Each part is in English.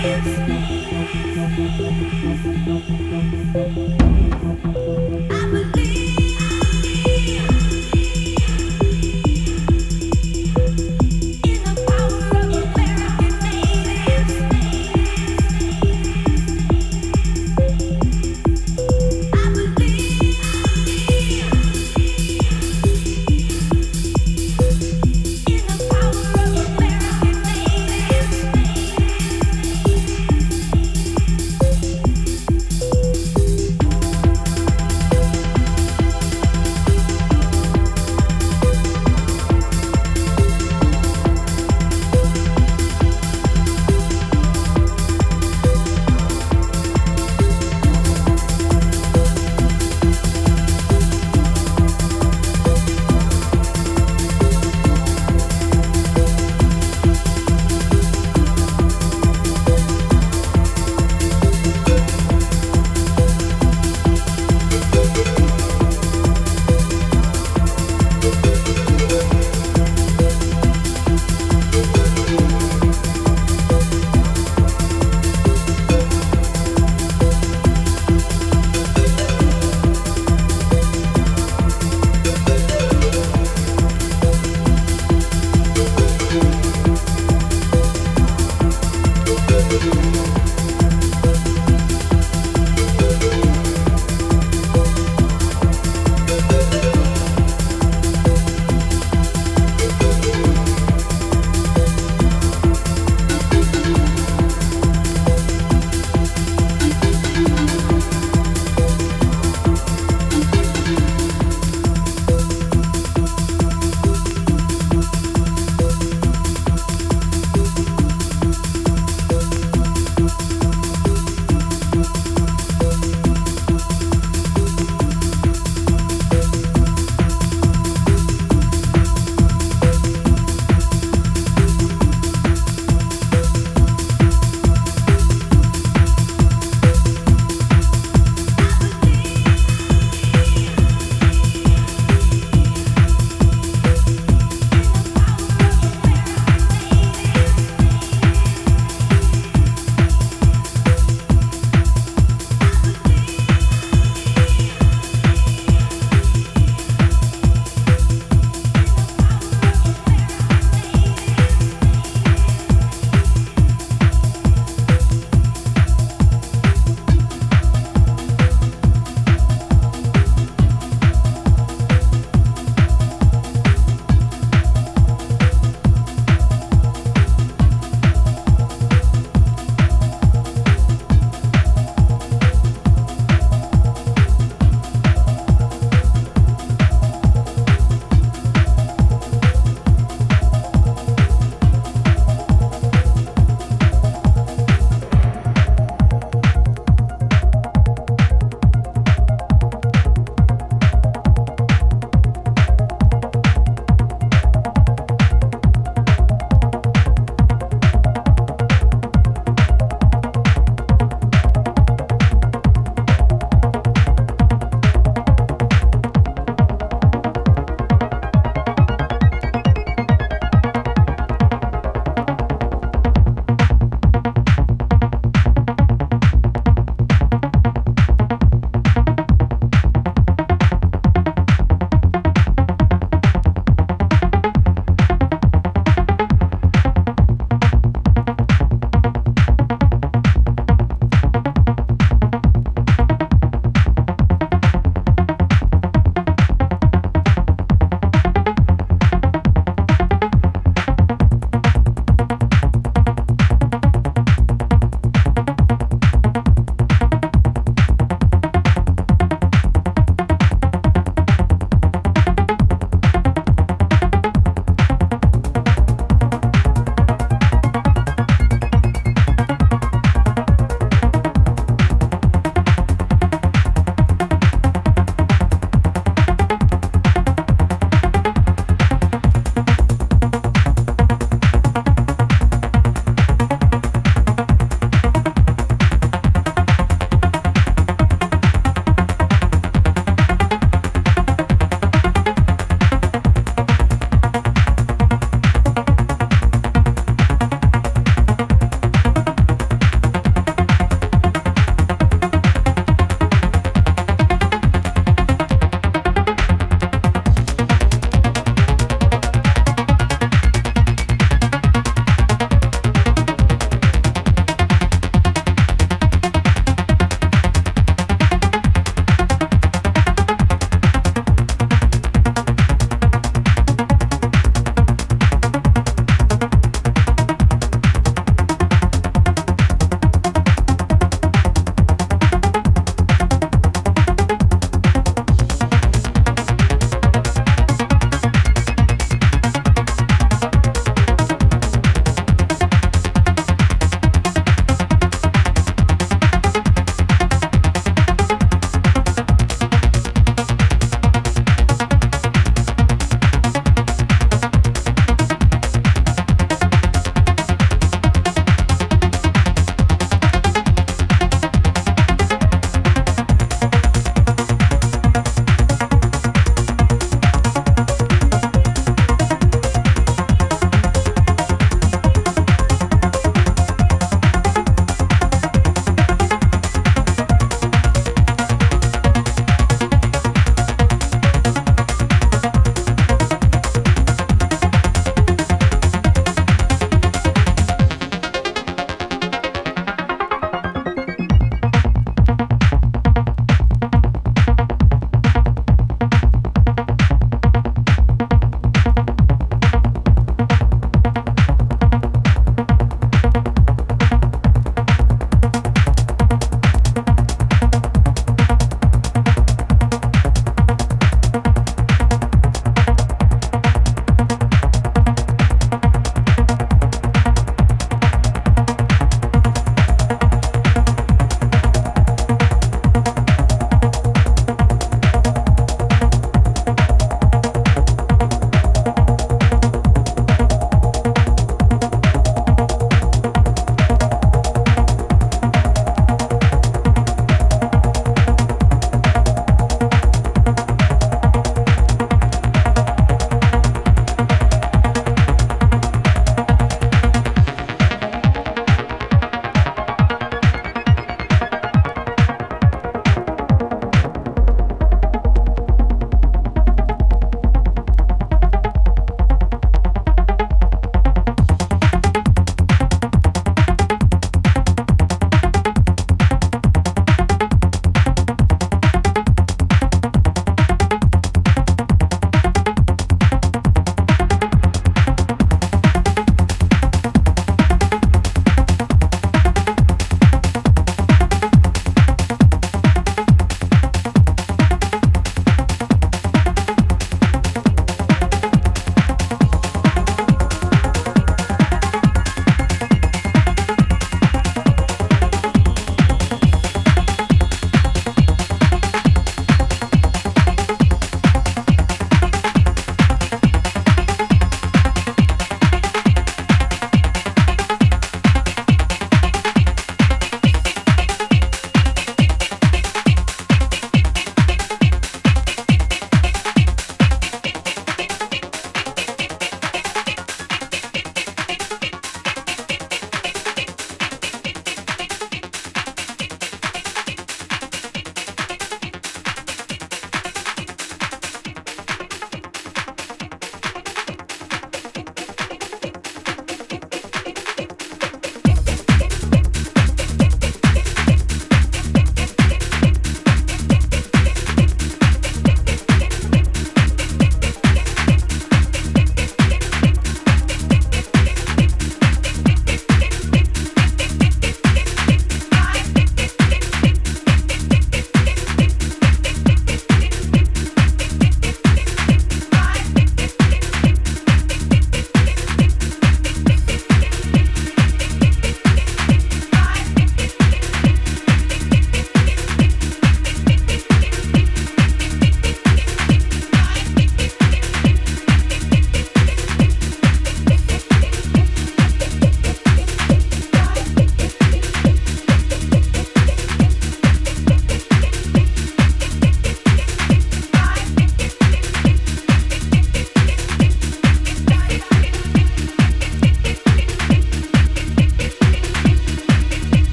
you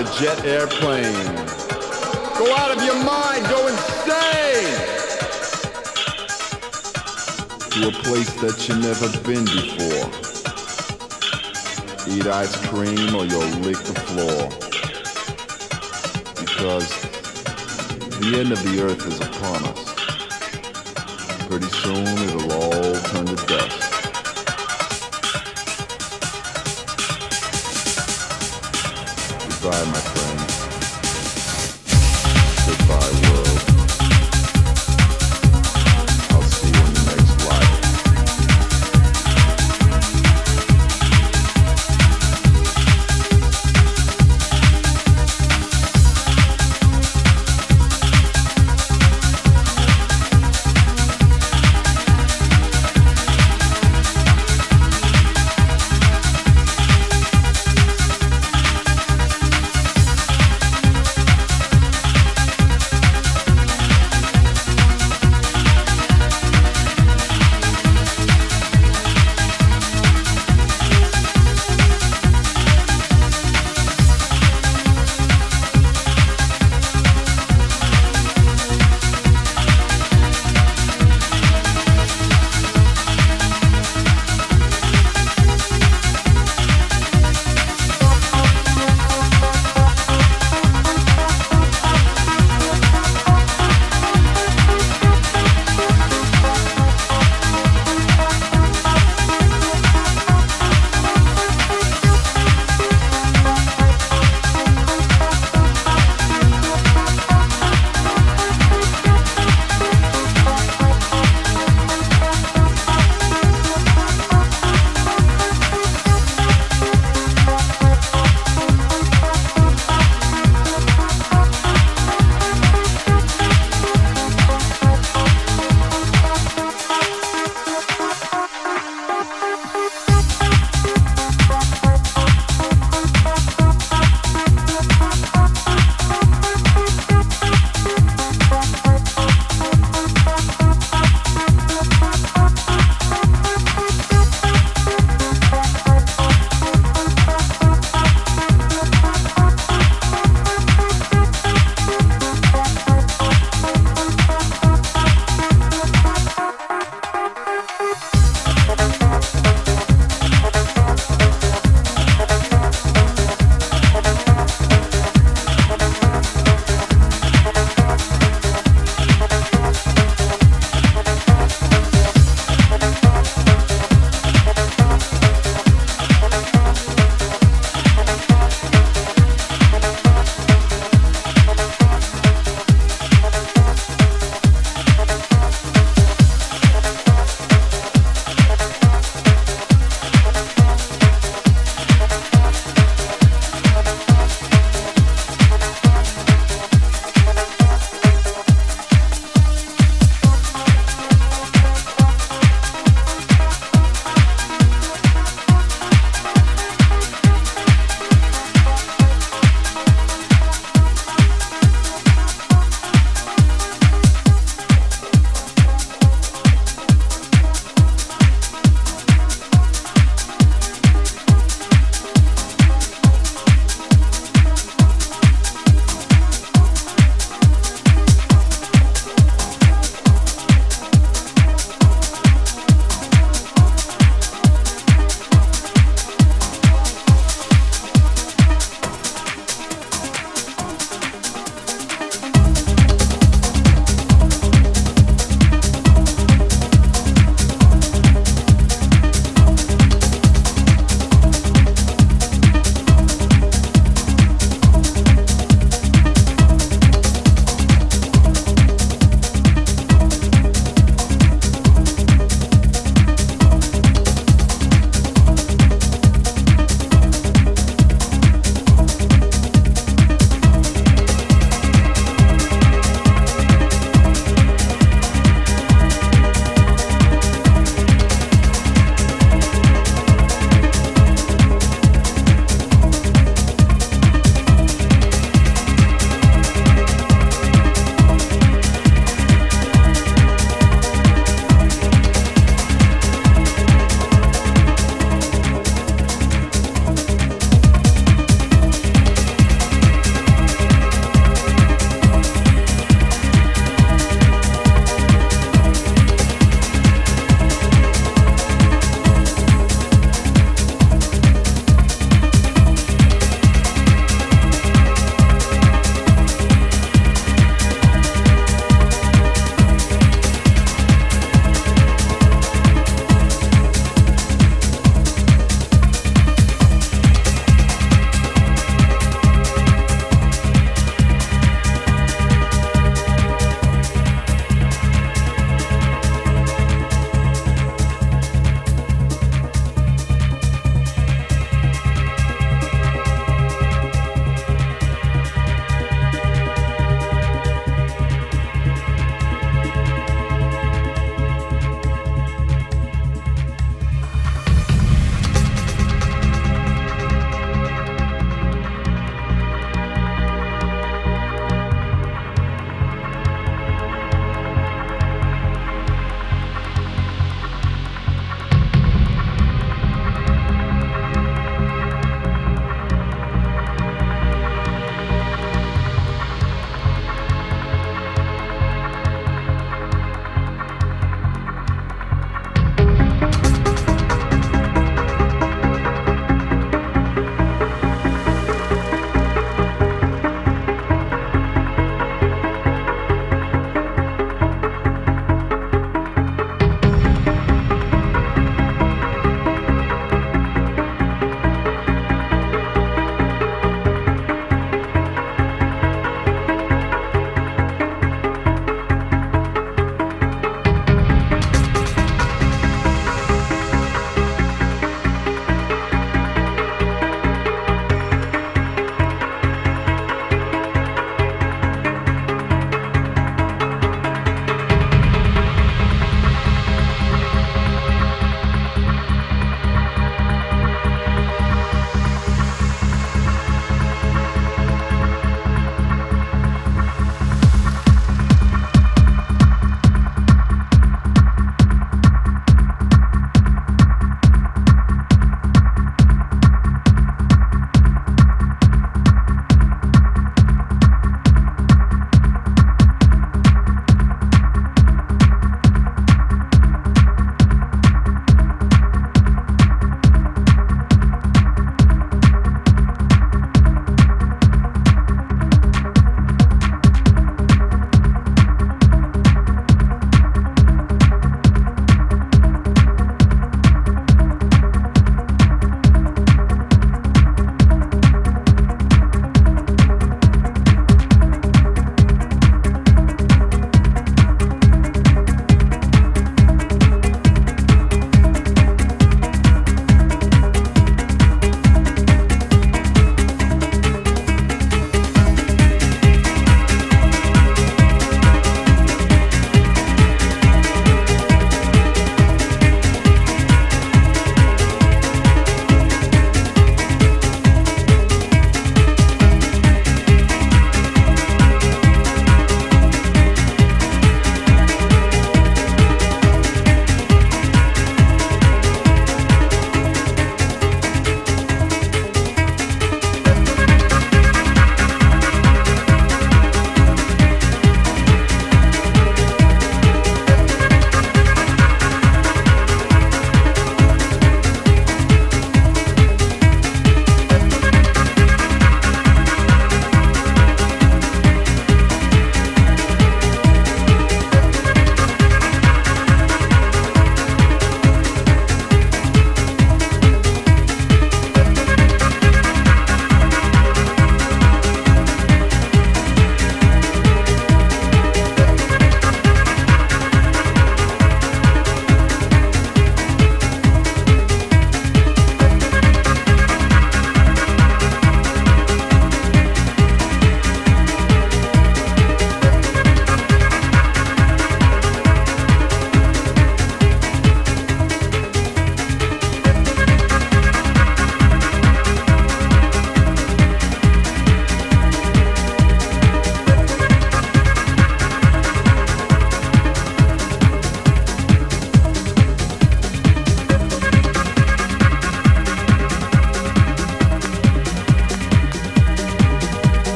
a jet airplane. Go out of your mind, go insane! To a place that you've never been before. Eat ice cream or you'll lick the floor. Because the end of the earth is upon us.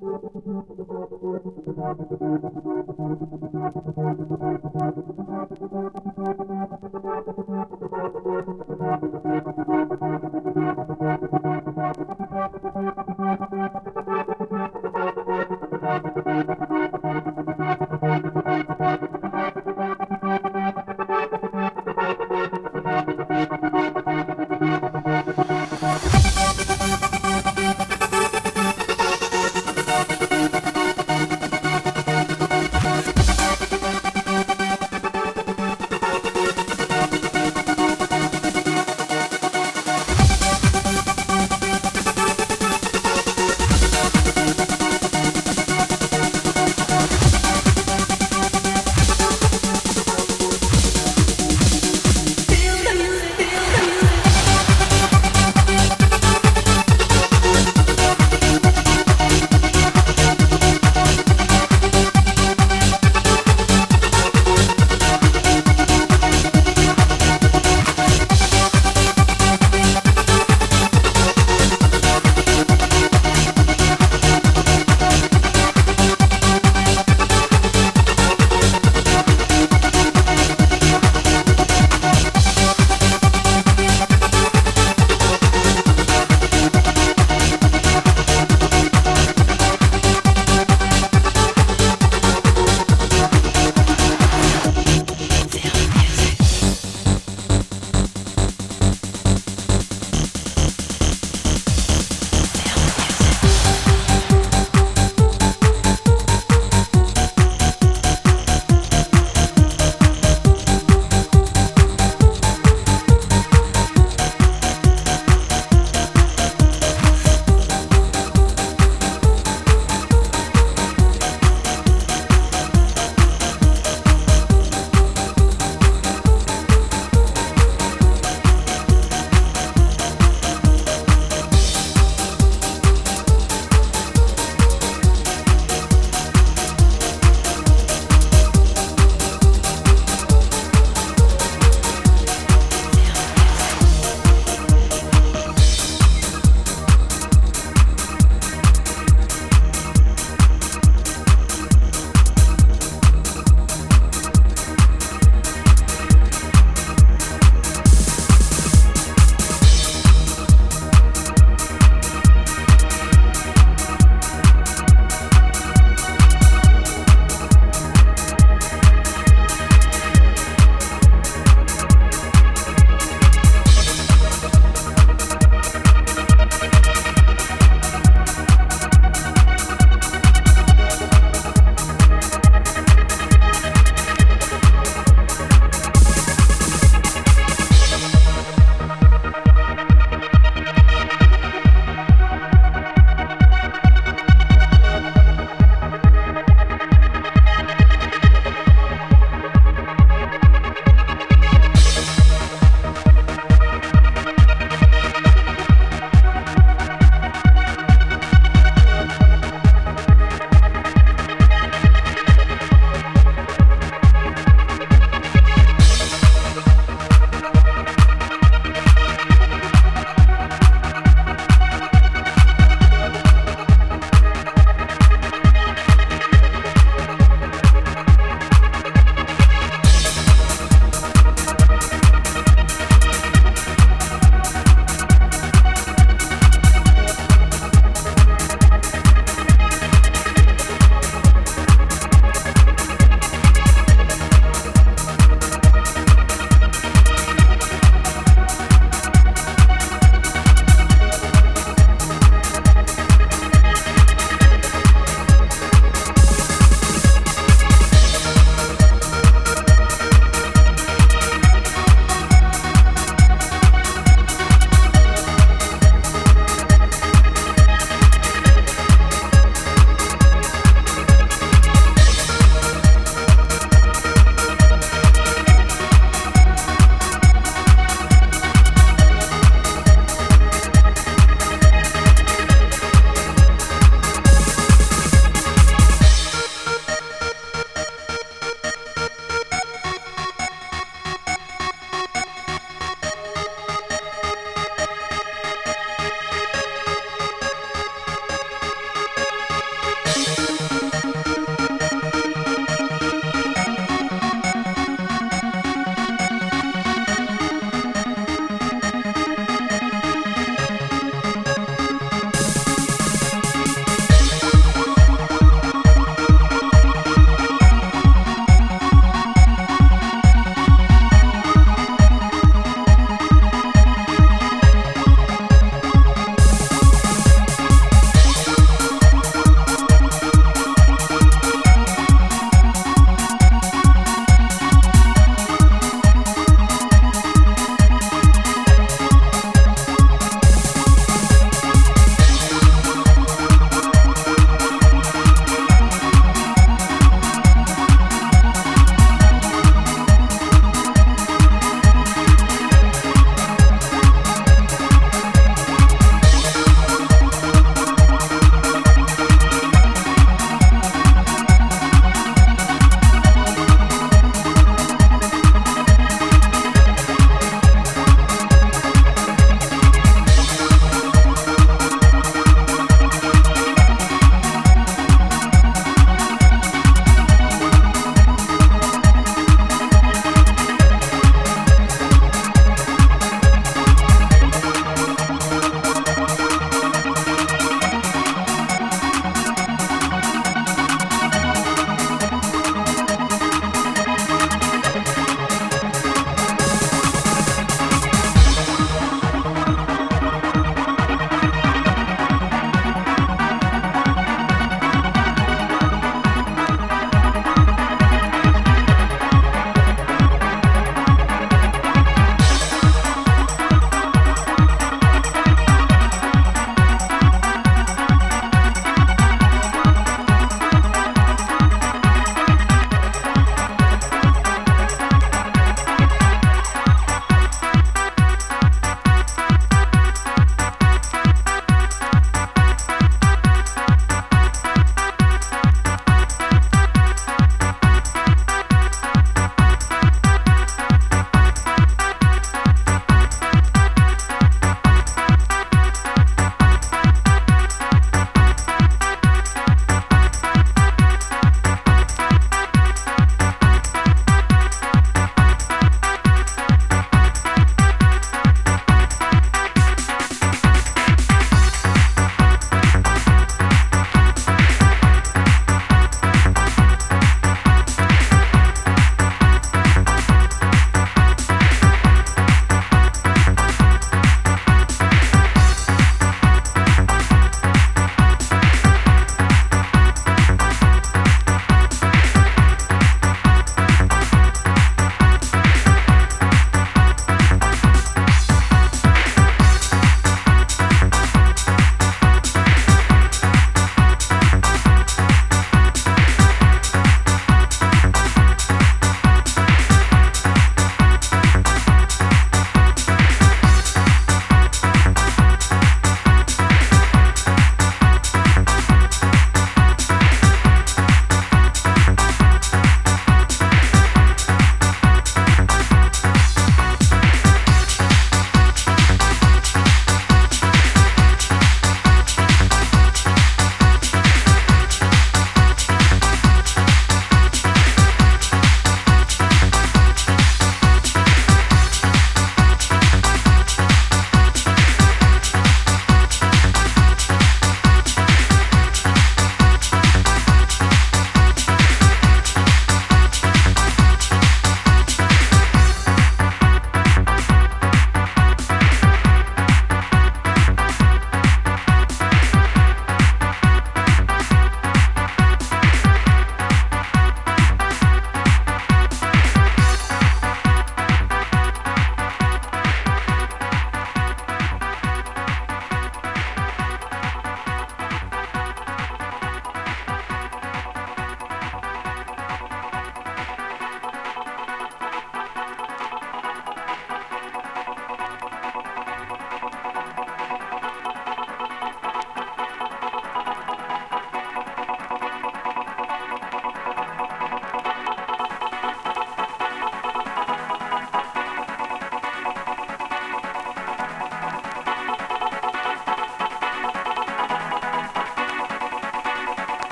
Feel the